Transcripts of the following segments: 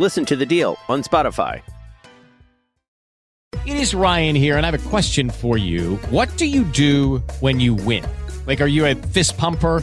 Listen to The Deal on Spotify. It is Ryan here, and I have a question for you. What do you do when you win? Like, are you a fist pumper?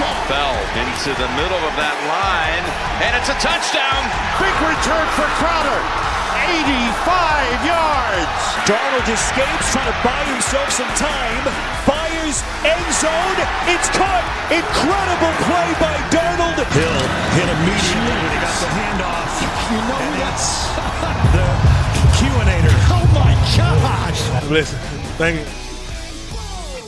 Fell into the middle of that line, and it's a touchdown. Big return for Crowder. 85 yards. Darnold escapes, trying to buy himself some time. Fires end zone. It's caught. Incredible play by Darnold. Hill hit immediately when he got the handoff. You know And that's it's the QAnator. oh my gosh. Listen, thank you.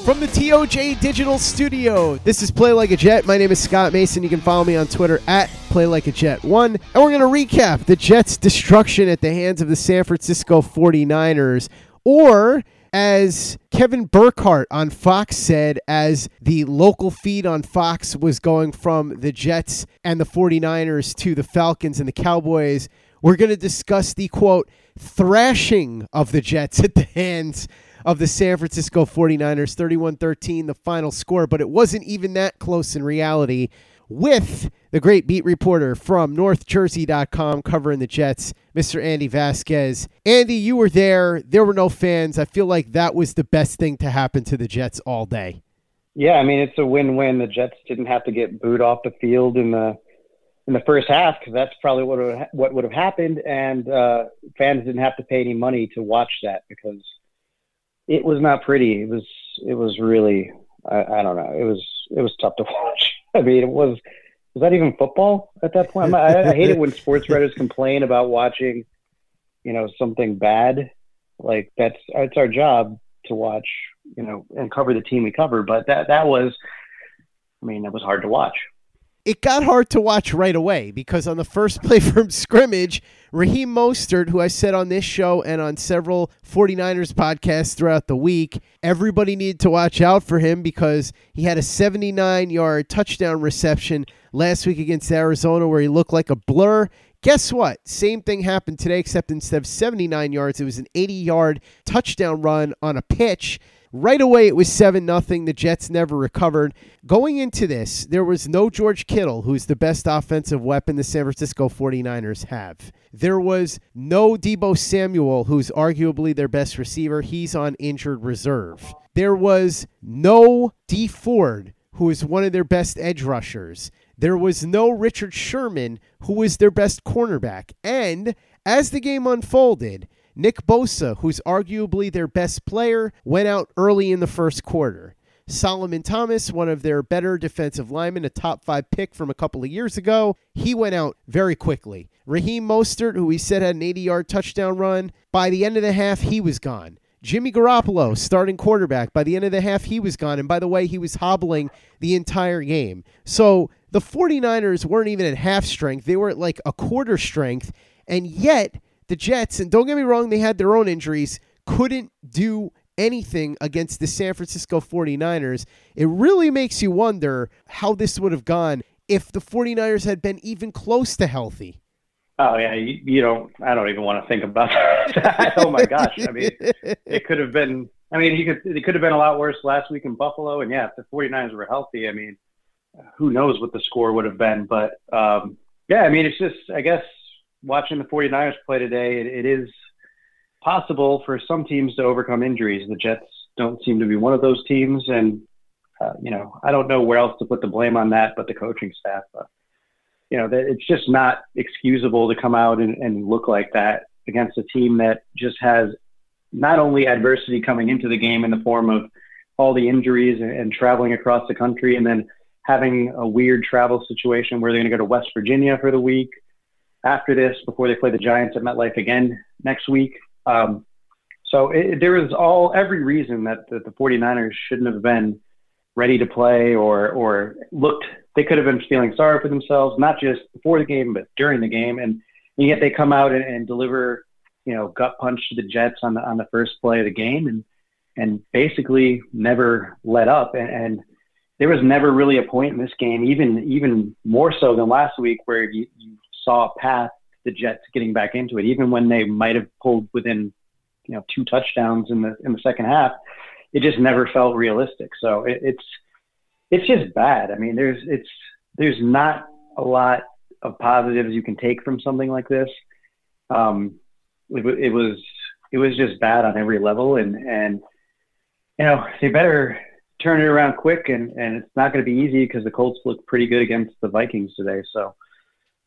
From the TOJ Digital Studio, this is Play Like a Jet. My name is Scott Mason. You can follow me on Twitter at Play Like a Jet 1. And we're going to recap the Jets' destruction at the hands of the San Francisco 49ers, or as Kevin Burkhardt on Fox said, as the local feed on Fox was going from the Jets and the 49ers to the Falcons and the Cowboys, we're going to discuss the quote, thrashing of the Jets at the hands of the San Francisco 49ers, 31 13, the final score, but it wasn't even that close in reality. With the great beat reporter from NorthJersey.com covering the Jets, Mr. Andy Vasquez. Andy, you were there. There were no fans. I feel like that was the best thing to happen to the Jets all day. Yeah, I mean it's a win-win. The Jets didn't have to get booed off the field in the in the first half because that's probably what would what would have happened, and uh, fans didn't have to pay any money to watch that because it was not pretty. It was it was really I, I don't know. It was it was tough to watch. I mean, it was was that even football at that point? I, I hate it when sports writers complain about watching, you know, something bad. Like that's it's our job to watch, you know, and cover the team we cover. But that that was, I mean, it was hard to watch it got hard to watch right away because on the first play from scrimmage, Raheem Mostert, who I said on this show and on several 49ers podcasts throughout the week, everybody needed to watch out for him because he had a 79 yard touchdown reception last week against Arizona where he looked like a blur. Guess what? Same thing happened today, except instead of 79 yards, it was an 80 yard touchdown run on a pitch. Right away, it was 7 0. The Jets never recovered. Going into this, there was no George Kittle, who's the best offensive weapon the San Francisco 49ers have. There was no Deebo Samuel, who's arguably their best receiver. He's on injured reserve. There was no Dee Ford, who is one of their best edge rushers. There was no Richard Sherman, who was their best cornerback. And as the game unfolded, Nick Bosa, who's arguably their best player, went out early in the first quarter. Solomon Thomas, one of their better defensive linemen, a top five pick from a couple of years ago, he went out very quickly. Raheem Mostert, who we said had an 80 yard touchdown run, by the end of the half, he was gone. Jimmy Garoppolo, starting quarterback, by the end of the half, he was gone. And by the way, he was hobbling the entire game. So the 49ers weren't even at half strength, they were at like a quarter strength. And yet, the Jets, and don't get me wrong, they had their own injuries, couldn't do anything against the San Francisco 49ers. It really makes you wonder how this would have gone if the 49ers had been even close to healthy. Oh yeah, you, you don't. I don't even want to think about that. oh my gosh! I mean, it could have been. I mean, he could. It could have been a lot worse last week in Buffalo. And yeah, if the 49ers were healthy, I mean, who knows what the score would have been? But um, yeah, I mean, it's just. I guess watching the 49ers play today, it, it is possible for some teams to overcome injuries. The Jets don't seem to be one of those teams, and uh, you know, I don't know where else to put the blame on that, but the coaching staff. But, you know, it's just not excusable to come out and, and look like that against a team that just has not only adversity coming into the game in the form of all the injuries and, and traveling across the country, and then having a weird travel situation where they're going to go to West Virginia for the week after this before they play the Giants at MetLife again next week. Um, so it, there was all every reason that the, the 49ers shouldn't have been ready to play or or looked they could have been feeling sorry for themselves not just before the game but during the game and, and yet they come out and, and deliver you know gut punch to the Jets on the on the first play of the game and and basically never let up and, and there was never really a point in this game even even more so than last week where you, you saw a path the Jets getting back into it even when they might have pulled within you know two touchdowns in the in the second half it just never felt realistic. So it, it's it's just bad. I mean, there's it's there's not a lot of positives you can take from something like this. Um, it, it was it was just bad on every level, and and you know they better turn it around quick, and and it's not going to be easy because the Colts look pretty good against the Vikings today. So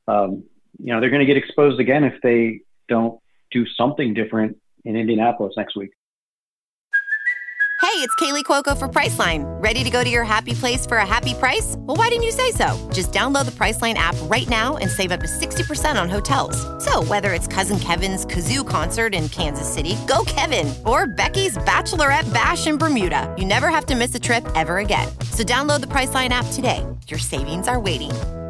um, you know they're going to get exposed again if they don't do something different in Indianapolis next week. Hey, it's Kaley Cuoco for Priceline. Ready to go to your happy place for a happy price? Well, why didn't you say so? Just download the Priceline app right now and save up to 60% on hotels. So, whether it's Cousin Kevin's Kazoo concert in Kansas City, go Kevin, or Becky's Bachelorette Bash in Bermuda, you never have to miss a trip ever again. So, download the Priceline app today. Your savings are waiting.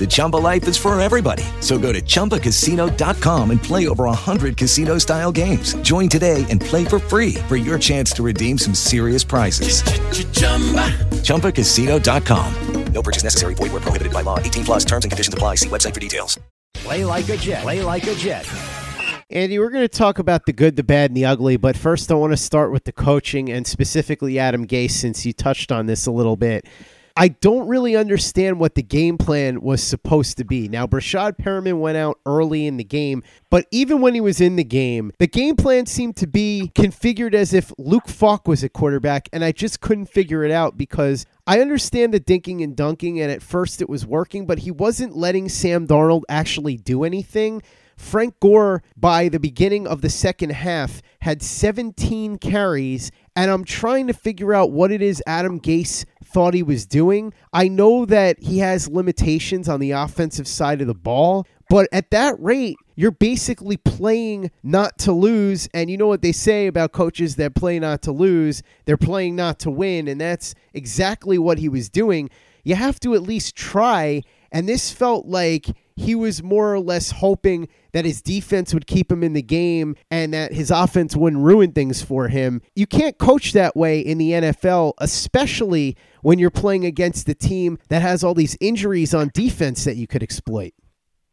The Chumba life is for everybody. So go to ChumbaCasino.com and play over 100 casino style games. Join today and play for free for your chance to redeem some serious prizes. ChumbaCasino.com. No purchase necessary. Void where prohibited by law. 18 plus terms and conditions apply. See website for details. Play like a Jet. Play like a Jet. Andy, we're going to talk about the good, the bad, and the ugly, but first I want to start with the coaching and specifically Adam Gase, since you touched on this a little bit. I don't really understand what the game plan was supposed to be. Now, Breshad Perriman went out early in the game, but even when he was in the game, the game plan seemed to be configured as if Luke Falk was at quarterback, and I just couldn't figure it out because I understand the dinking and dunking, and at first it was working, but he wasn't letting Sam Darnold actually do anything. Frank Gore, by the beginning of the second half, had 17 carries, and I'm trying to figure out what it is Adam Gase thought he was doing. I know that he has limitations on the offensive side of the ball, but at that rate, you're basically playing not to lose. And you know what they say about coaches that play not to lose? They're playing not to win. And that's exactly what he was doing. You have to at least try. And this felt like he was more or less hoping that his defense would keep him in the game and that his offense wouldn't ruin things for him. You can't coach that way in the NFL, especially when you're playing against a team that has all these injuries on defense that you could exploit.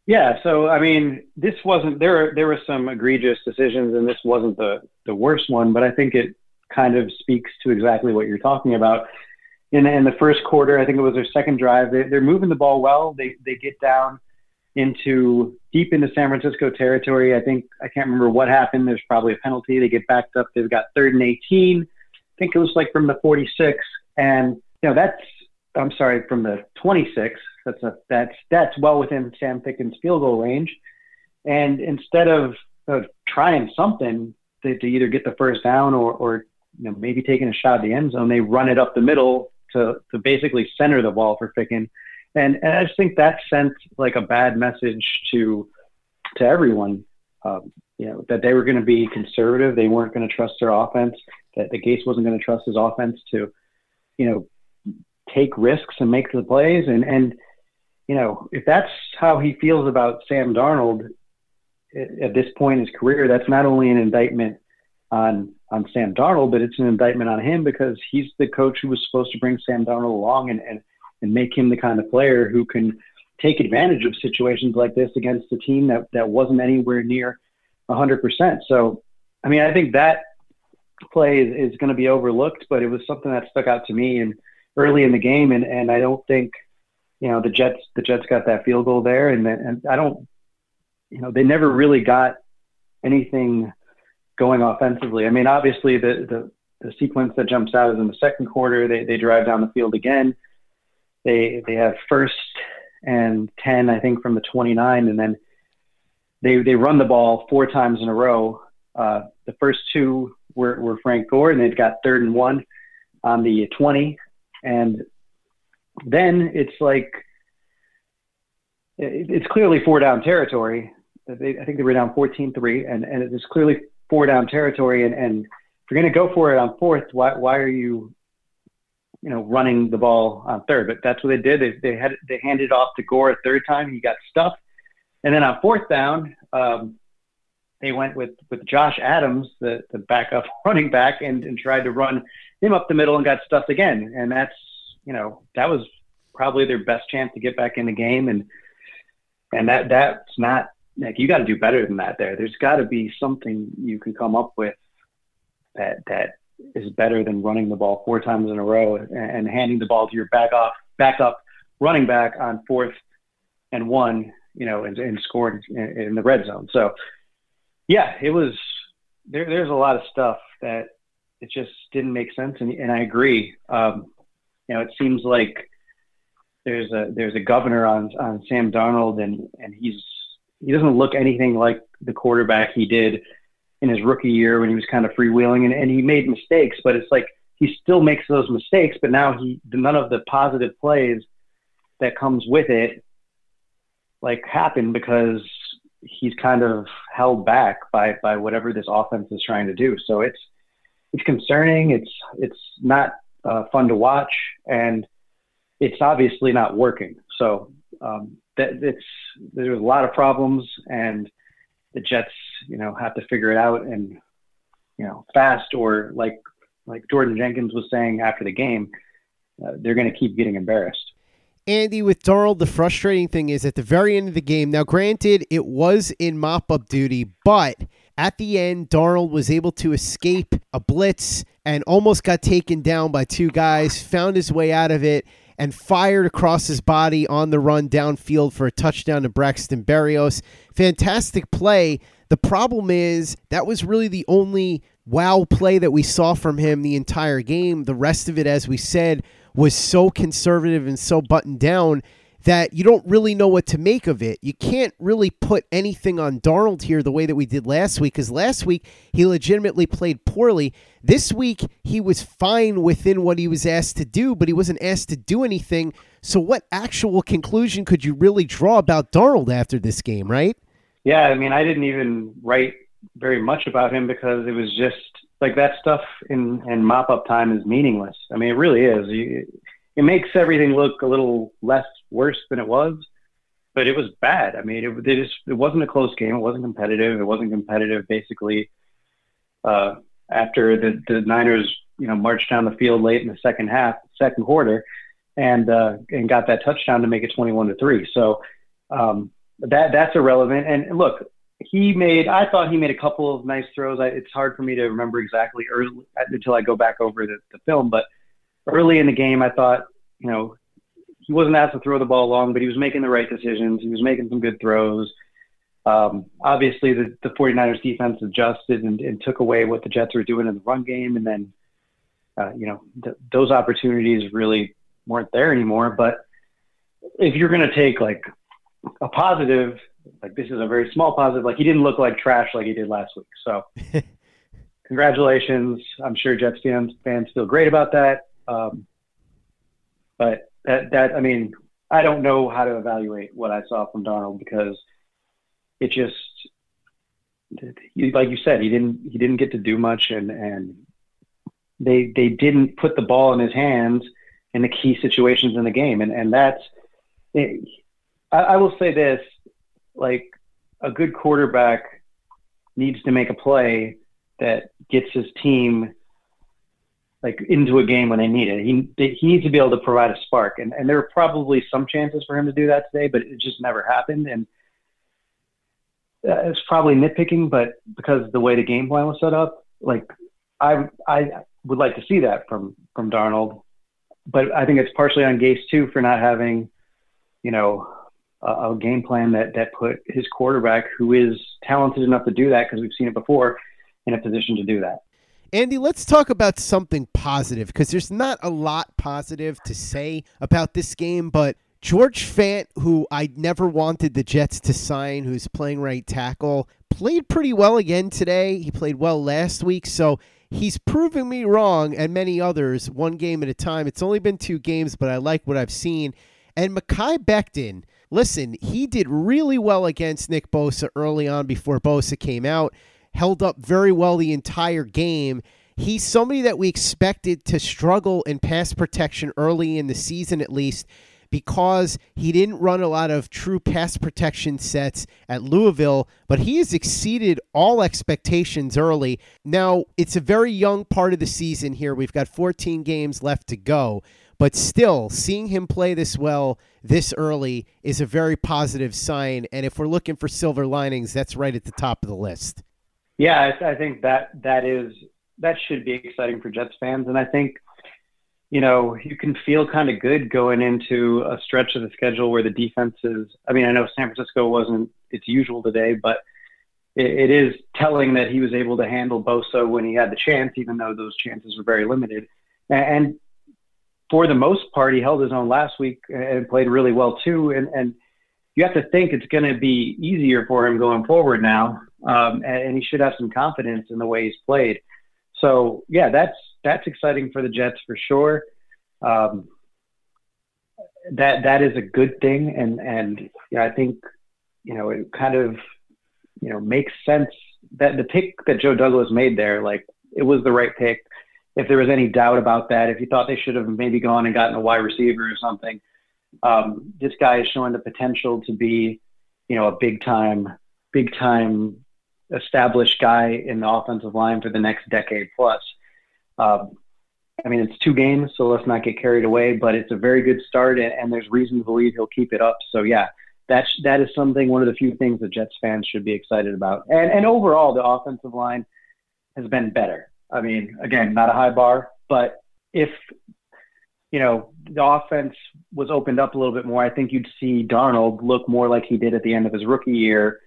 Yeah, so I mean, this wasn't there. There were some egregious decisions, and this wasn't the the worst one. But I think it kind of speaks to exactly what you're talking about. In in the first quarter, I think it was their second drive. They, they're moving the ball well. They they get down into deep into San Francisco territory. I think I can't remember what happened. There's probably a penalty. They get backed up. They've got third and 18. I think it was like from the 46, and you know that's I'm sorry from the 26 that's a that's that's well within Sam Ficken's field goal range. And instead of of trying something to, to, either get the first down or, or you know maybe taking a shot at the end zone, they run it up the middle to to basically center the ball for Ficken. And, and I just think that sent like a bad message to to everyone. Um, you know that they were going to be conservative. They weren't going to trust their offense. That the Gase wasn't going to trust his offense to, you know, take risks and make the plays. And and you know, if that's how he feels about Sam Darnold at this point in his career, that's not only an indictment on on Sam Darnold, but it's an indictment on him because he's the coach who was supposed to bring Sam Darnold along and and, and make him the kind of player who can take advantage of situations like this against a team that that wasn't anywhere near 100%. So, I mean, I think that play is, is going to be overlooked, but it was something that stuck out to me and early in the game, and and I don't think you know the Jets the Jets got that field goal there, and and I don't you know they never really got anything going offensively. I mean, obviously the the the sequence that jumps out is in the second quarter. They they drive down the field again. They they have first and ten, I think, from the 29, and then they they run the ball four times in a row. Uh, the first two were, were Frank Gore, and they've got third and one on the 20, and then it's like it's clearly four down territory. They, I think they were down 14-3, and, and it's clearly four down territory. And, and if you're going to go for it on fourth, why, why are you, you know, running the ball on third? But that's what they did. They, they had they handed off to Gore a third time. He got stuffed, and then on fourth down, um, they went with with Josh Adams, the the backup running back, and, and tried to run him up the middle and got stuffed again. And that's you know that was probably their best chance to get back in the game and and that that's not like you got to do better than that there there's got to be something you can come up with that that is better than running the ball four times in a row and, and handing the ball to your back off back up running back on fourth and one you know and, and scored in, in the red zone. So yeah it was there, there's a lot of stuff that it just didn't make sense. And, and I agree. Um, you know, it seems like there's a there's a governor on on Sam Darnold, and and he's he doesn't look anything like the quarterback he did in his rookie year when he was kind of freewheeling, and, and he made mistakes, but it's like he still makes those mistakes, but now he none of the positive plays that comes with it like happen because he's kind of held back by by whatever this offense is trying to do. So it's it's concerning. It's it's not uh, fun to watch, and it's obviously not working. So um, that it's there's a lot of problems, and the Jets, you know, have to figure it out and you know fast, or like like Jordan Jenkins was saying after the game, uh, they're going to keep getting embarrassed. Andy, with Darnold, the frustrating thing is at the very end of the game. Now, granted, it was in mop up duty, but at the end, Darnold was able to escape a blitz and almost got taken down by two guys, found his way out of it, and fired across his body on the run downfield for a touchdown to Braxton Berrios. Fantastic play. The problem is that was really the only wow play that we saw from him the entire game. The rest of it, as we said, was so conservative and so buttoned down that you don't really know what to make of it. You can't really put anything on Darnold here the way that we did last week because last week he legitimately played poorly. This week he was fine within what he was asked to do, but he wasn't asked to do anything. So, what actual conclusion could you really draw about Darnold after this game, right? Yeah, I mean, I didn't even write very much about him because it was just like that stuff in in mop up time is meaningless. I mean, it really is. You, it makes everything look a little less worse than it was, but it was bad. I mean, it, it just it wasn't a close game. It wasn't competitive. It wasn't competitive basically uh, after the the Niners you know marched down the field late in the second half, second quarter, and uh, and got that touchdown to make it twenty one to three. So um, that that's irrelevant. And look, he made I thought he made a couple of nice throws. I, it's hard for me to remember exactly early, until I go back over the, the film, but early in the game, I thought, you know, he wasn't asked to throw the ball long, but he was making the right decisions. He was making some good throws. Um, obviously, the, the 49ers defense adjusted and, and, took away what the Jets were doing in the run game. And then, uh, you know, th- those opportunities really weren't there anymore. But if you're going to take like a positive, like this is a very small positive, like he didn't look like trash like he did last week. So, congratulations. I'm sure Jets fans, fans feel great about that. Um, but that that I mean, I don't know how to evaluate what I saw from Darnold because it just like you said, he didn't he didn't get to do much, and and they they didn't put the ball in his hands in the key situations in the game, and and that's. It, I, I will say this, like a good quarterback needs to make a play that gets his team like into a game when they need it. He he needs to be able to provide a spark, and and there are probably some chances for him to do that today, but it just never happened. And uh, it's probably nitpicking, but because the way the game plan was set up, like I I would like to see that from from Darnold, but I think it's partially on Gase too for not having, you know, a, a game plan that that put his quarterback, who is talented enough to do that because we've seen it before, in a position to do that. Andy, let's talk about something positive because there's not a lot positive to say about this game, but George Fant, who I never wanted the Jets to sign, who's playing right tackle, played pretty well again today. He played well last week, so he's proving me wrong and many others one game at a time. It's only been two games, but I like what I've seen. And Mekhi Becton, listen, he did really well against Nick Bosa early on before Bosa came out held up very well the entire game. He's somebody that we expected to struggle in pass protection early in the season, at least, because he didn't run a lot of true pass protection sets at Louisville, but he has exceeded all expectations early. Now, it's a very young part of the season here. We've got 14 games left to go, but still, seeing him play this well this early is a very positive sign. And if we're looking for silver linings, that's right at the top of the list. Yeah, I, I think that that is that should be exciting for Jets fans, and I think you know you can feel kind of good going into a stretch of the schedule where the defense is. I mean, I know San Francisco wasn't its usual today, but it, it is telling that he was able to handle Bosa when he had the chance, even though those chances were very limited. And, and for the most part, he held his own last week and played really well too. And and you have to think it's going to be easier for him going forward now um, and, and, he should have some confidence in the way he's played. So yeah, that's that's exciting for the Jets for sure. Um, that that is a good thing, and and yeah, I think you know it kind of you know makes sense that the pick that Joe Douglas made there, like it was the right pick. If there was any doubt about that, if you thought they should have maybe gone and gotten a wide receiver or something, um, this guy is showing the potential to be, you know, a big time, big time established guy in the offensive line for the next decade plus. Um, I mean, it's two games, so let's not get carried away. But it's a very good start, and, and there's reason to believe he'll keep it up. So yeah, that's that is something. One of the few things that Jets fans should be excited about. And and overall, the offensive line has been better. I mean, again, not a high bar, but if you know the offense was opened up a little bit more, I think you'd see Darnold look more like he did at the end of his rookie year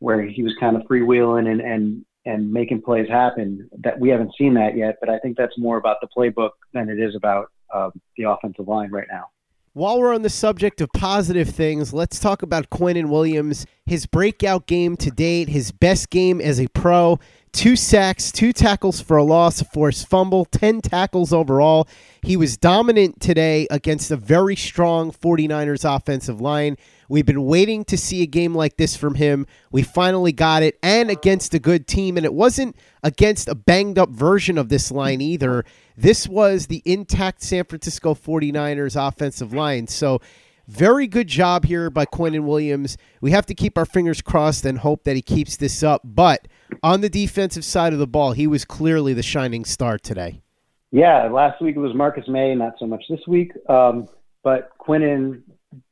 where he was kind of freewheeling and and and making plays happen. That we haven't seen that yet, but I think that's more about the playbook than it is about uh, the offensive line right now. While we're on the subject of positive things, let's talk about Quinnen Williams. His breakout game to date, his best game as a pro. Two sacks, two tackles for a loss, a forced fumble, 10 tackles overall. He was dominant today against a very strong 49ers offensive line. We've been waiting to see a game like this from him. We finally got it, and against a good team. And it wasn't against a banged up version of this line either. This was the intact San Francisco 49ers offensive line. So, very good job here by Quinnen Williams. We have to keep our fingers crossed and hope that he keeps this up. But on the defensive side of the ball, he was clearly the shining star today. Yeah, last week it was Marcus Maye, not so much this week. Um, but Quinnen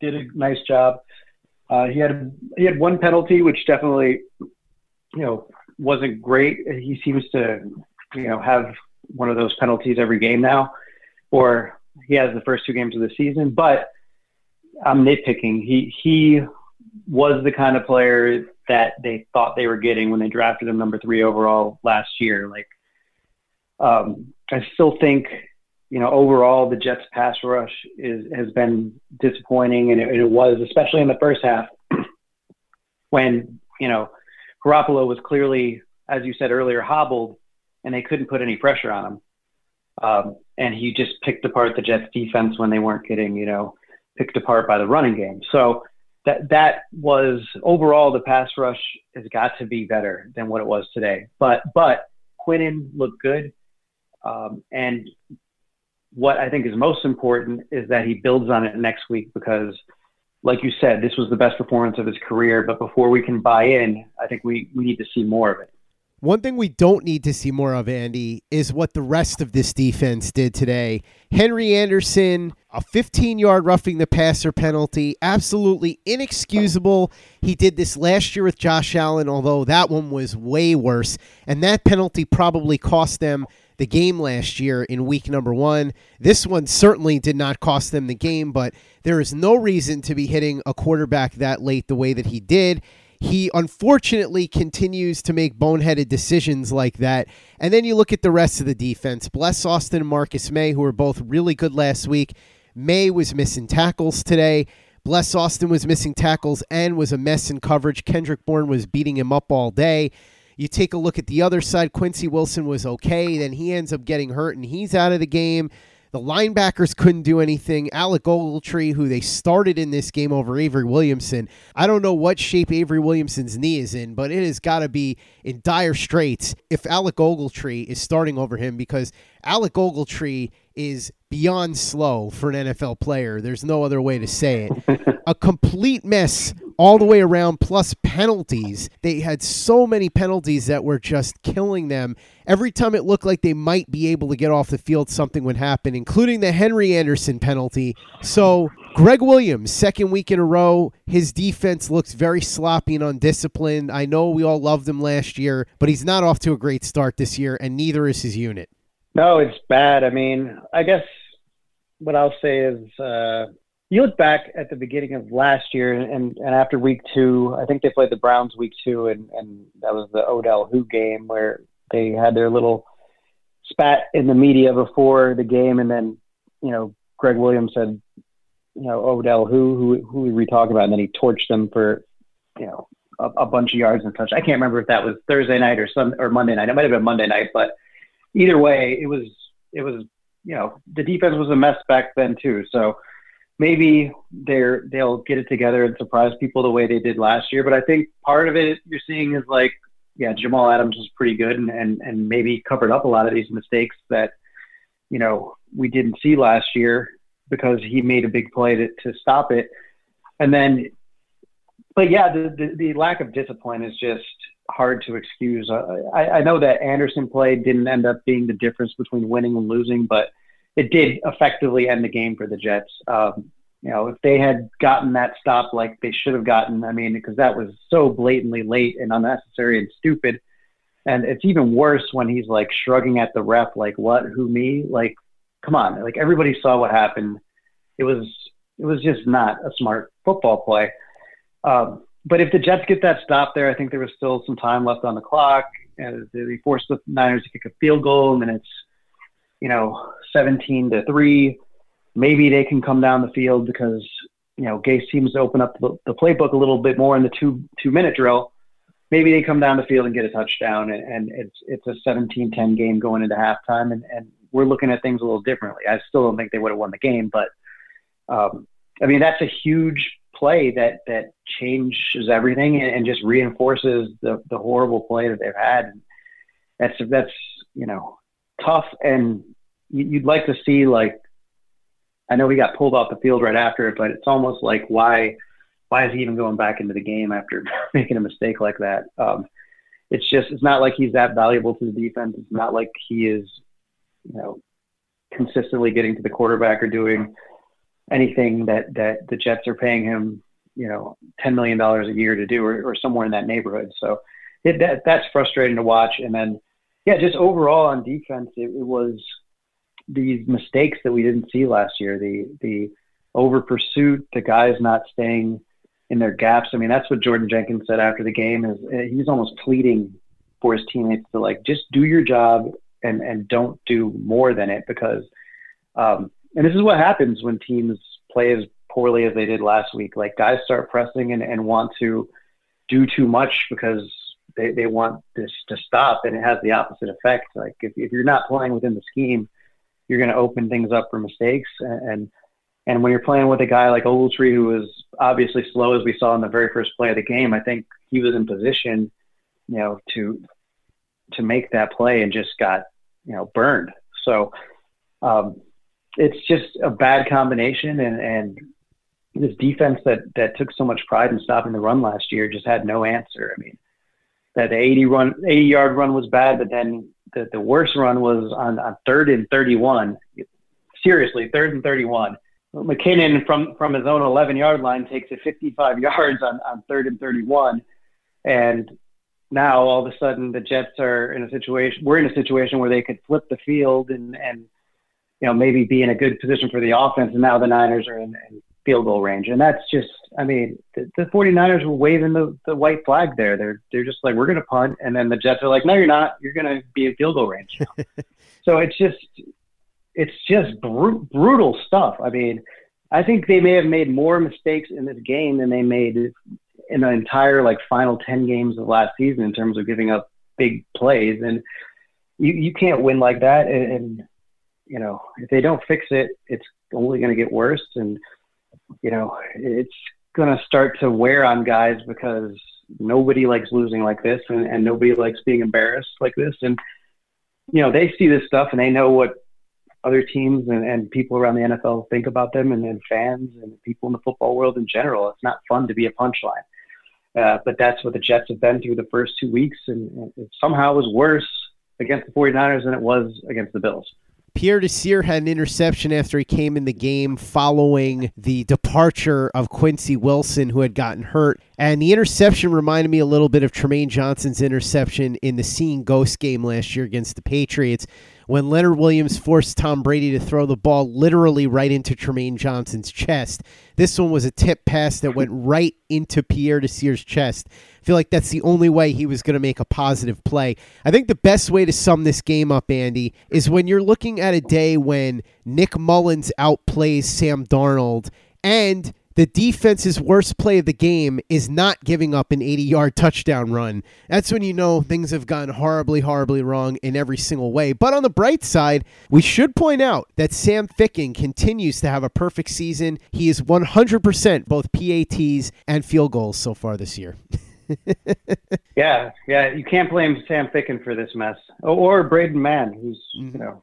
did a nice job. Uh, he had he had one penalty, which definitely, you know, wasn't great. He seems to, you know, have one of those penalties every game now, or he has the first two games of the season. But I'm nitpicking. He he was the kind of player that they thought they were getting when they drafted him number three overall last year. Like, um, I still think, you know, overall the Jets pass rush is has been disappointing, and it, it was especially in the first half when you know Garoppolo was clearly, as you said earlier, hobbled, and they couldn't put any pressure on him. Um, and he just picked apart the Jets defense when they weren't getting, you know, picked apart by the running game. So that that was overall the pass rush has got to be better than what it was today. But but Quinnen looked good, um, and what I think is most important is that he builds on it next week because, like you said, this was the best performance of his career. But before we can buy in, I think we we need to see more of it. One thing we don't need to see more of, Andy, is what the rest of this defense did today. Henry Anderson, a 15 yard roughing the passer penalty, absolutely inexcusable. He did this last year with Josh Allen, although that one was way worse. And that penalty probably cost them the game last year in week number one. This one certainly did not cost them the game, but there is no reason to be hitting a quarterback that late the way that he did he unfortunately continues to make boneheaded decisions like that. And then you look at the rest of the defense. Bless Austin and Marcus Maye, who were both really good last week. Maye was missing tackles today. Bless Austin was missing tackles and was a mess in coverage. Kendrick Bourne was beating him up all day. You take a look at the other side. Quincy Wilson was okay. Then he ends up getting hurt and he's out of the game. The linebackers couldn't do anything. Alec Ogletree, who they started in this game over Avery Williamson, I don't know what shape Avery Williamson's knee is in, but it has got to be in dire straits if Alec Ogletree is starting over him because Alec Ogletree is beyond slow for an NFL player. There's no other way to say it. a complete mess all the way around, plus penalties. They had so many penalties that were just killing them. Every time it looked like they might be able to get off the field, something would happen, including the Henry Anderson penalty. So, Gregg Williams, second week in a row, his defense looks very sloppy and undisciplined. I know we all loved him last year, but he's not off to a great start this year, and neither is his unit. No, it's bad. I mean, I guess what I'll say is uh, you look back at the beginning of last year and, and after week two, I think they played the Browns week two, and, and that was the Odell Who game where they had their little spat in the media before the game, and then you know Gregg Williams said, you know Odell Who who who were we talking about, and then he torched them for you know a, a bunch of yards and such. I can't remember if that was Thursday night or some or Monday night. It might have been Monday night, but either way, it was it was you know the defense was a mess back then too. So maybe they're they'll get it together and surprise people the way they did last year. But I think part of it you're seeing is like, yeah, Jamal Adams was pretty good and and, and maybe covered up a lot of these mistakes that you know we didn't see last year because he made a big play to, to stop it. And then, but yeah, the, the, the lack of discipline is just hard to excuse. I, I know that Anderson play didn't end up being the difference between winning and losing, but it did effectively end the game for the Jets. Um, you know, if they had gotten that stop like they should have gotten, I mean, because that was so blatantly late and unnecessary and stupid. And it's even worse when he's like shrugging at the ref, like, what, who, me? Like, come on. Like, everybody saw what happened. It was, it was just not a smart football play. Um, but if the Jets get that stop there, I think there was still some time left on the clock. And they forced the Niners to kick a field goal, and then it's, you know, 17 to 3 maybe they can come down the field because you know Gase seems to open up the, the playbook a little bit more in the two two minute drill. Maybe they come down the field and get a touchdown, and, and it's it's a 17-10 game going into halftime, and, and we're looking at things a little differently. I still don't think they would have won the game, but um, I mean that's a huge play that that changes everything and, and just reinforces the the horrible play that they've had. That's that's you know tough, and you'd like to see like I know he got pulled off the field right after it, but it's almost like why why is he even going back into the game after making a mistake like that? Um, it's just it's not like he's that valuable to the defense. It's not like he is, you know, consistently getting to the quarterback or doing anything that that the Jets are paying him, you know, ten million dollars a year to do, or, or somewhere in that neighborhood. So it, that that's frustrating to watch. And then, yeah, just overall on defense, it, it was these mistakes that we didn't see last year. The the over pursuit, the guys not staying in their gaps. I mean, that's what Jordan Jenkins said after the game. Is uh, he's almost pleading for his teammates to like just do your job and and don't do more than it because. Um, and this is what happens when teams play as poorly as they did last week. Like guys start pressing and, and want to do too much because they, they want this to stop and it has the opposite effect. Like if, if you're not playing within the scheme, you're going to open things up for mistakes. And, and when you're playing with a guy like Ogletree, who was obviously slow, as we saw in the very first play of the game, I think he was in position, you know, to to make that play and just got, you know, burned. So um, it's just a bad combination, and and this defense that that took so much pride in stopping the run last year just had no answer. I mean, that the 80 run, 80 yard run was bad, but then the, the worst run was on, on third and 31. Seriously, third and 31. McKinnon from, from his own 11 yard line takes it 55 yards on, on third and 31. And now all of a sudden the Jets are in a situation, we're in a situation where they could flip the field and, and, you know, maybe be in a good position for the offense. And now the Niners are in, in field goal range. And that's just, I mean, the, the 49ers were waving the, the white flag there. They're, they're just like, we're going to punt. And then the Jets are like, no, you're not. You're going to be in field goal range. so it's just, it's just br- brutal stuff. I mean, I think they may have made more mistakes in this game than they made in the entire like final 10 games of last season in terms of giving up big plays. And you, you can't win like that. And, and you know, if they don't fix it, it's only going to get worse. And, you know, it's going to start to wear on guys because nobody likes losing like this and, and nobody likes being embarrassed like this. And, you know, they see this stuff and they know what other teams and, and people around the NFL think about them and, and fans and people in the football world in general. It's not fun to be a punchline. Uh, but that's what the Jets have been through the first two weeks. And, it somehow was worse against the 49ers than it was against the Bills. Pierre Desir had an interception after he came in the game following the departure of Quincy Wilson, who had gotten hurt. And the interception reminded me a little bit of Trumaine Johnson's interception in the Seeing Ghost game last year against the Patriots when Leonard Williams forced Tom Brady to throw the ball literally right into Trumaine Johnson's chest. This one was a tip pass that went right into Pierre Desir's chest. I feel like that's the only way he was going to make a positive play. I think the best way to sum this game up, Andy, is when you're looking at a day when Nick Mullens outplays Sam Darnold and the defense's worst play of the game is not giving up an 80 yard touchdown run. That's when you know things have gone horribly, horribly wrong in every single way. But on the bright side, we should point out that Sam Ficken continues to have a perfect season. He is 100% both PATs and field goals so far this year. yeah, yeah, you can't blame Sam Ficken for this mess, or Braden Mann, who's mm-hmm. you know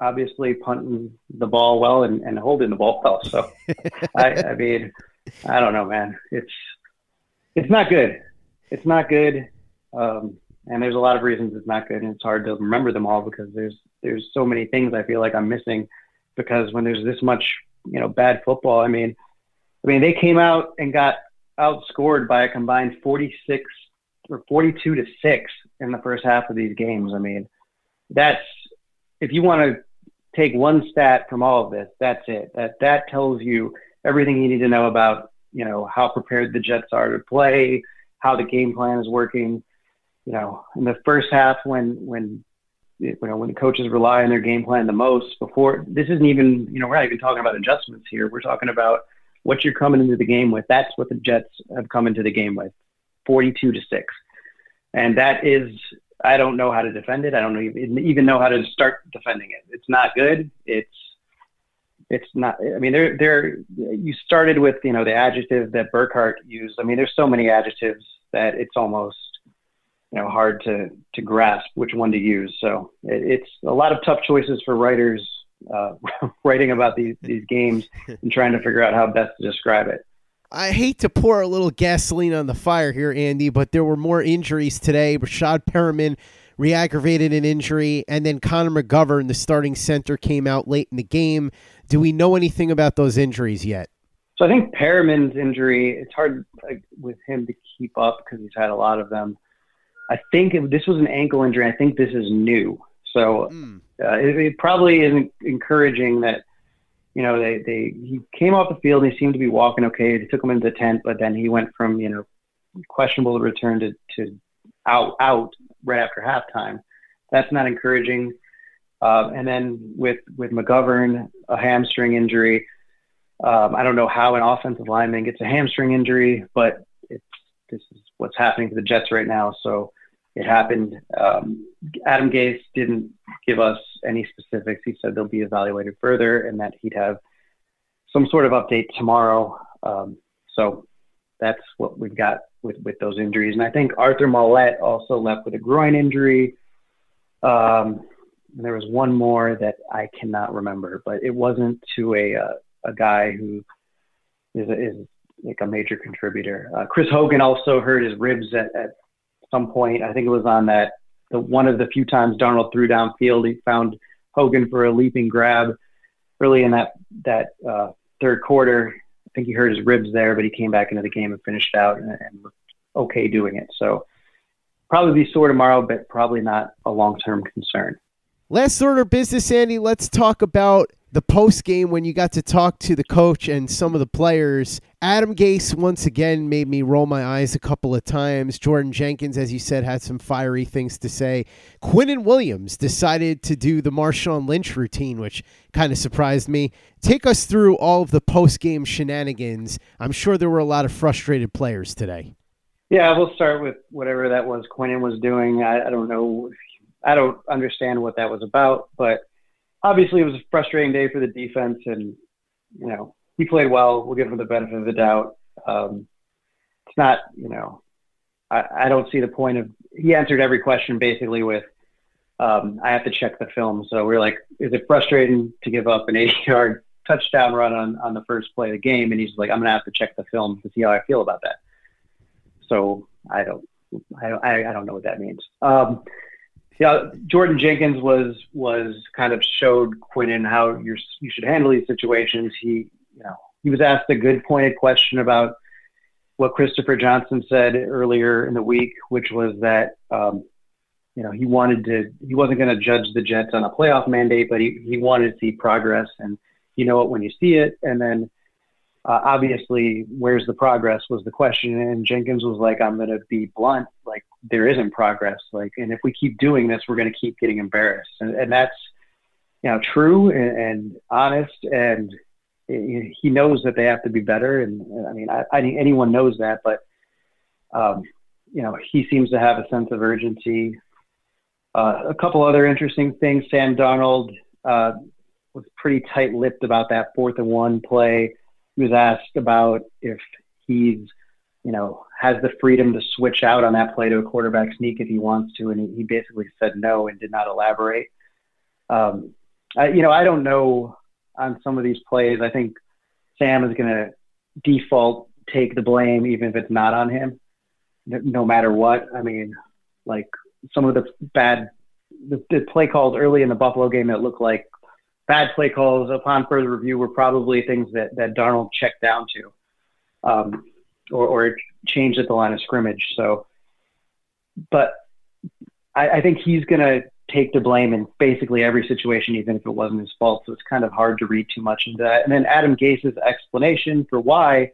obviously punting the ball well and, and holding the ball well. So, I, I mean, I don't know, man. It's it's not good. It's not good. Um, and there's a lot of reasons it's not good, and it's hard to remember them all because there's there's so many things I feel like I'm missing because when there's this much you know bad football, I mean, I mean they came out and got outscored by a combined 46 or 42 to six in the first half of these games. I mean, that's if you want to take one stat from all of this, that's it. That that tells you everything you need to know about, you know, how prepared the Jets are to play, how the game plan is working. You know, in the first half when when you know when the coaches rely on their game plan the most before this isn't even you know we're not even talking about adjustments here we're talking about what you're coming into the game with that's what the jets have come into the game with 42 to 6 and that is i don't know how to defend it i don't even, know how to start defending it it's not good it's it's not i mean there there you started with you know the adjective that burkhardt used i mean there's so many adjectives that it's almost you know hard to to grasp which one to use. So it, it's a lot of tough choices for writers uh, writing about these these games and trying to figure out how best to describe it. I hate to pour a little gasoline on the fire here, Andy, but there were more injuries today. Breshad Perriman re-aggravated an injury, and then Connor McGovern, the starting center, came out late in the game. Do we know anything about those injuries yet? So I think Perriman's injury, it's hard like, with him to keep up because he's had a lot of them. I think if this was an ankle injury. I think this is new. So mm. uh, it, it, probably isn't encouraging that, you know, they, they, he came off the field and he seemed to be walking okay. They took him into the tent, but then he went from, you know, questionable to return to, to out, out right after halftime. That's not encouraging. Uh, and then with, with McGovern, a hamstring injury. Um, I don't know how an offensive lineman gets a hamstring injury, but it's, this is what's happening to the Jets right now. So it happened. Um, Adam Gase didn't give us any specifics. He said they'll be evaluated further and that he'd have some sort of update tomorrow. Um, so that's what we've got with, with those injuries. And I think Arthur Maulet also left with a groin injury. Um, and there was one more that I cannot remember, but it wasn't to a uh, a guy who is a, is like a major contributor. Uh, Chris Hogan also hurt his ribs at, at some point. I think it was on that the one of the few times Darnold threw downfield. He found Hogan for a leaping grab early in that that uh, third quarter. I think he hurt his ribs there, but he came back into the game and finished out and, and okay doing it. So probably be sore tomorrow, but probably not a long term concern. Last order of business, Andy. Let's talk about the post game when you got to talk to the coach and some of the players. Adam Gase once again made me roll my eyes a couple of times. Jordan Jenkins, as you said, had some fiery things to say. Quinnen Williams decided to do the Marshawn Lynch routine, which kind of surprised me. Take us through all of the post game shenanigans. I'm sure there were a lot of frustrated players today. Yeah, we'll start with whatever that was Quinnen was doing. I, I don't know. I don't understand what that was about, but obviously it was a frustrating day for the defense, and you know he played well. We'll give him the benefit of the doubt. Um, it's not, you know, I, I don't see the point of. He answered every question basically with, um, "I have to check the film." So we're like, "Is it frustrating to give up an 80-yard touchdown run on on the first play of the game?" And he's like, "I'm gonna have to check the film to see how I feel about that." So I don't, I don't, I, I don't know what that means. Um, yeah, Jordan Jenkins was was kind of showed Quinnen how you you should handle these situations. He you know he was asked a good pointed question about what Christopher Johnson said earlier in the week, which was that um, you know he wanted to he wasn't going to judge the Jets on a playoff mandate, but he he wanted to see progress, and you know it when you see it, and then uh, obviously, where's the progress was the question. And Jenkins was like, I'm going to be blunt. Like, there isn't progress. Like, and if we keep doing this, we're going to keep getting embarrassed. And, and that's, you know, true and, and honest. And he knows that they have to be better. And I mean, I, think anyone knows that, but, um, you know, he seems to have a sense of urgency. Uh, a couple other interesting things. Sam Darnold uh, was pretty tight lipped about that fourth and one play he was asked about if he's, you know, has the freedom to switch out on that play to a quarterback sneak if he wants to, and he, he basically said no and did not elaborate. Um, I, you know, I don't know on some of these plays. I think Sam is going to default take the blame even if it's not on him, no matter what. I mean, like some of the bad the, the play calls early in the Buffalo game that looked like bad play calls upon further review were probably things that, that Darnold checked down to um, or, or changed at the line of scrimmage. So, but I, I think he's going to take the blame in basically every situation, even if it wasn't his fault. So it's kind of hard to read too much into that. And then Adam Gase's explanation for why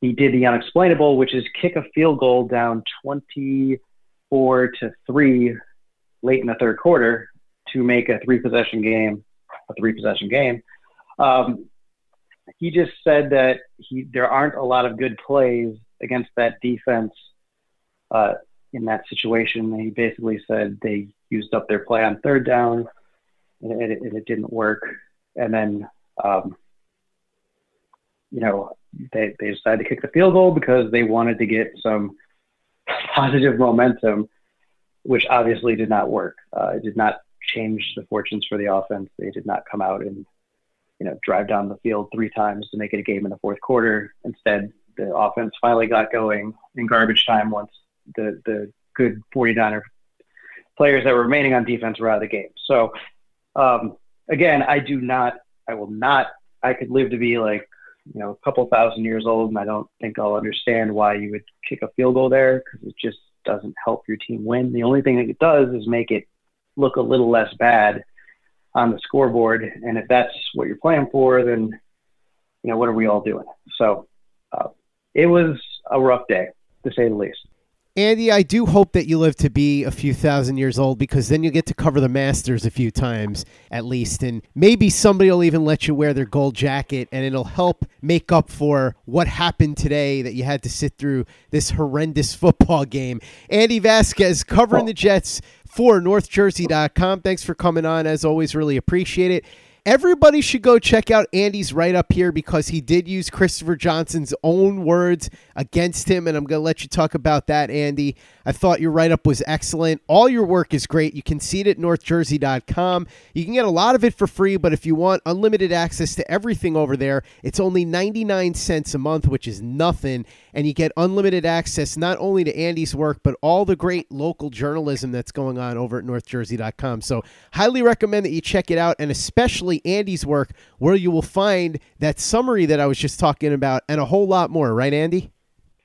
he did the unexplainable, which is kick a field goal down 24 to three late in the third quarter to make a three possession game a three possession game. Um, he just said that he there aren't a lot of good plays against that defense uh, in that situation. He basically said they used up their play on third down and it, it didn't work. And then, um, you know, they, they decided to kick the field goal because they wanted to get some positive momentum, which obviously did not work. Uh, it did not change the fortunes for the offense. They did not come out and, you know, drive down the field three times to make it a game in the fourth quarter. Instead, the offense finally got going in garbage time once the, the good 49er players that were remaining on defense were out of the game. So, um, again, I do not, I will not, I could live to be like, you know, a couple thousand years old, and I don't think I'll understand why you would kick a field goal there because it just doesn't help your team win. The only thing that it does is make it look a little less bad on the scoreboard. And if that's what you're playing for, then, you know, what are we all doing? So uh, it was a rough day, to say the least. Andy, I do hope that you live to be a few thousand years old because then you get to cover the Masters a few times at least. And maybe somebody will even let you wear their gold jacket and it'll help make up for what happened today that you had to sit through this horrendous football game. Andy Vasquez covering the Jets for NorthJersey.com. Thanks for coming on. As always, really appreciate it. Everybody should go check out Andy's write up here because he did use Christopher Johnson's own words against him. And I'm going to let you talk about that, Andy. I thought your write up was excellent. All your work is great. You can see it at northjersey.com. You can get a lot of it for free, but if you want unlimited access to everything over there, it's only 99 cents a month, which is nothing. And you get unlimited access not only to Andy's work, but all the great local journalism that's going on over at northjersey.com. So, highly recommend that you check it out, and especially Andy's work, where you will find that summary that I was just talking about and a whole lot more. Right, Andy?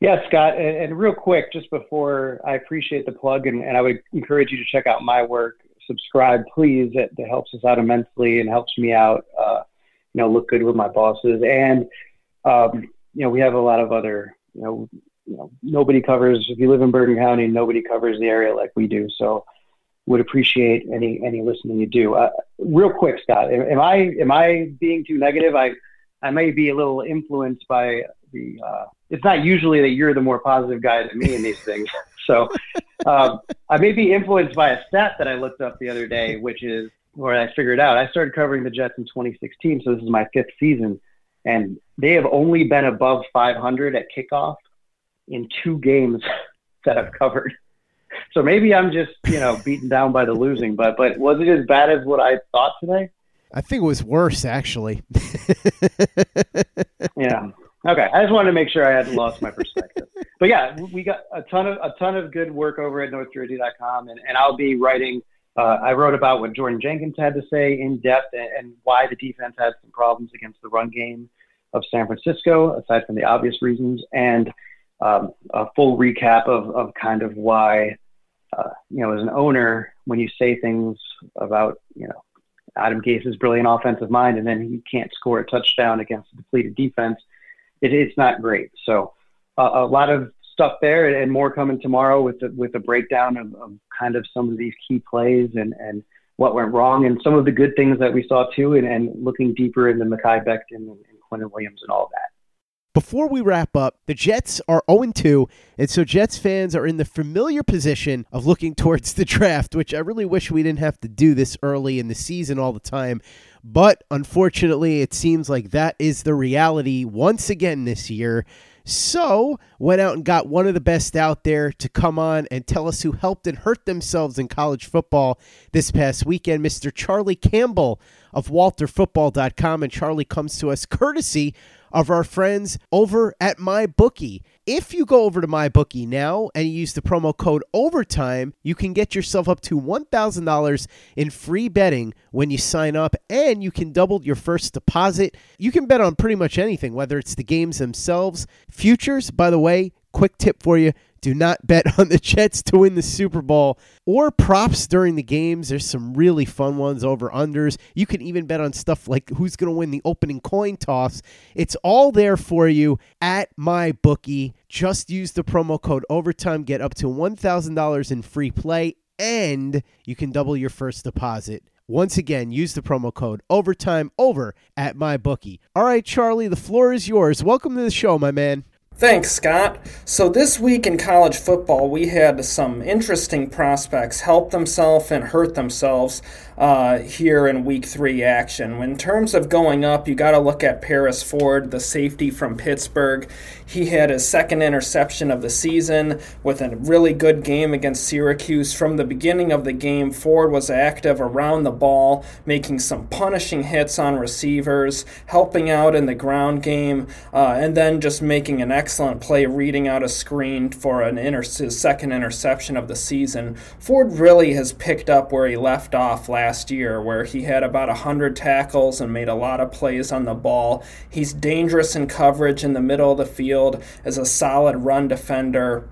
Yeah, Scott, and, and, real quick, just before I appreciate the plug, and, and, I would encourage you to check out my work. Subscribe, please. It, it helps us out immensely and helps me out. Uh, you know, look good with my bosses, and um, you know, we have a lot of other. You know, you know, nobody covers. If you live in Bergen County, nobody covers the area like we do. So, would appreciate any any listening you do. Uh, real quick, Scott, am, I am I being too negative? I I may be a little influenced by the. Uh, it's not usually that you're the more positive guy than me in these things. So um, I may be influenced by a stat that I looked up the other day, which is where I figured out. I started covering the Jets in 2016, so this is my fifth season, and they have only been above 500 at kickoff in two games that I've covered. So maybe I'm just you know beaten down by the losing, but but was it as bad as what I thought today? I think it was worse actually. yeah. Okay, I just wanted to make sure I hadn't lost my perspective. but yeah, we got a ton of a ton of good work over at NorthJersey.com, and, and I'll be writing. Uh, I wrote about what Jordan Jenkins had to say in depth and, and why the defense had some problems against the run game of San Francisco, aside from the obvious reasons, and um, a full recap of, of kind of why, uh, you know, as an owner, when you say things about, you know, Adam Gase's brilliant offensive mind, and then he can't score a touchdown against a depleted defense it, it's not great. So uh, a lot of stuff there, and more coming tomorrow with the, with a breakdown of, of kind of some of these key plays and and what went wrong, and some of the good things that we saw too, and, and looking deeper into Mekhi Becton and, and Quinnen Williams and all that. Before we wrap up, the Jets are 0 2, and so Jets fans are in the familiar position of looking towards the draft, which I really wish we didn't have to do this early in the season all the time. But unfortunately, it seems like that is the reality once again this year. So, went out and got one of the best out there to come on and tell us who helped and hurt themselves in college football this past weekend, Mr. Charlie Campbell of WalterFootball.com. And Charlie comes to us courtesy of our friends over at MyBookie. If you go over to MyBookie now and use the promo code OVERTIME, you can get yourself up to $1,000 in free betting when you sign up, and you can double your first deposit. You can bet on pretty much anything, whether it's the games themselves, futures, by the way, quick tip for you do not bet on the Jets to win the Super Bowl or props during the games. There's some really fun ones over unders. You can even bet on stuff like who's going to win the opening coin toss. It's all there for you at my bookie. Just use the promo code overtime, get up to $1,000 in free play and you can double your first deposit. Once again, use the promo code overtime over at my bookie. All right, Charlie, the floor is yours. Welcome to the show, my man. Thanks, Scott. So, this week in college football, we had some interesting prospects help themselves and hurt themselves uh, here in week three action. In terms of going up, you got to look at Paris Ford, the safety from Pittsburgh. He had his second interception of the season with a really good game against Syracuse. From the beginning of the game, Ford was active around the ball, making some punishing hits on receivers, helping out in the ground game, uh, and then just making an excellent play reading out a screen for an inter- his second interception of the season. Ford really has picked up where he left off last year, where he had about 100 tackles and made a lot of plays on the ball. He's dangerous in coverage in the middle of the field as a solid run defender.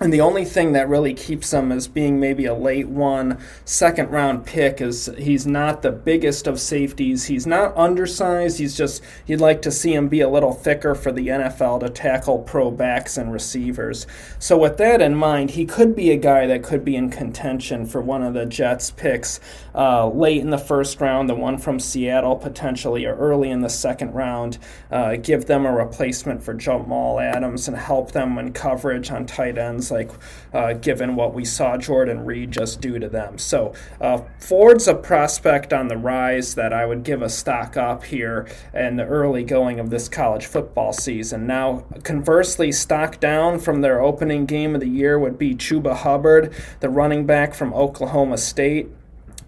And the only thing that really keeps him as being maybe a late one, second round pick is he's not the biggest of safeties. He's not undersized. He's just, you'd like to see him be a little thicker for the NFL to tackle pro backs and receivers. So, with that in mind, he could be a guy that could be in contention for one of the Jets' picks uh, late in the first round, the one from Seattle potentially, or early in the second round. Uh, give them a replacement for Jamal Adams and help them in coverage on tight ends like uh, given what we saw Jordan Reed just do to them. So uh, Ford's a prospect on the rise that I would give a stock up here in the early going of this college football season. Now, conversely, stock down from their opening game of the year would be Chuba Hubbard, the running back from Oklahoma State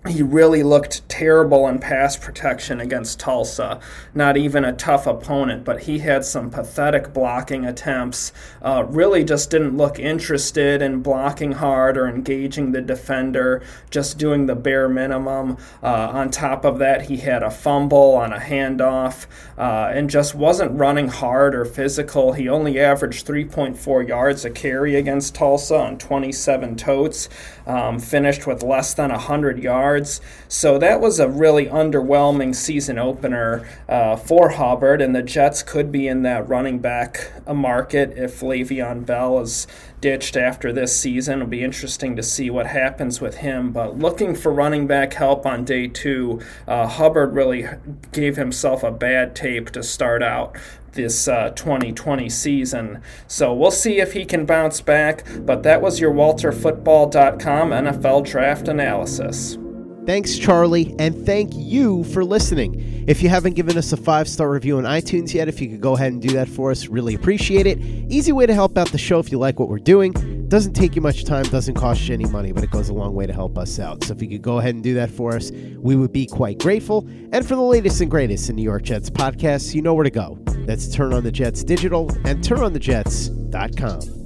he really looked terrible in pass protection against Tulsa. Not even a tough opponent, but he had some pathetic blocking attempts. Uh, really just didn't look interested in blocking hard or engaging the defender, just doing the bare minimum. Uh, on top of that, he had a fumble on a handoff uh, and just wasn't running hard or physical. He only averaged 3.4 yards a carry against Tulsa on 27 totes, um, finished with less than 100 yards yards. So that was a really underwhelming season opener uh, for Hubbard, and the Jets could be in that running back market if Le'Veon Bell is ditched after this season. It'll be interesting to see what happens with him. But looking for running back help on day two, uh, Hubbard really gave himself a bad tape to start out this uh, 2020 season. So we'll see if he can bounce back. But that was your WalterFootball.com NFL draft analysis. Thanks, Charlie, and thank you for listening. If you haven't given us a five star review on iTunes yet, if you could go ahead and do that for us, really appreciate it. Easy way to help out the show if you like what we're doing. Doesn't take you much time, doesn't cost you any money, but it goes a long way to help us out. So if you could go ahead and do that for us, we would be quite grateful. And for the latest and greatest in New York Jets podcasts, you know where to go. That's Turn On the Jets Digital and TurnOnTheJets.com.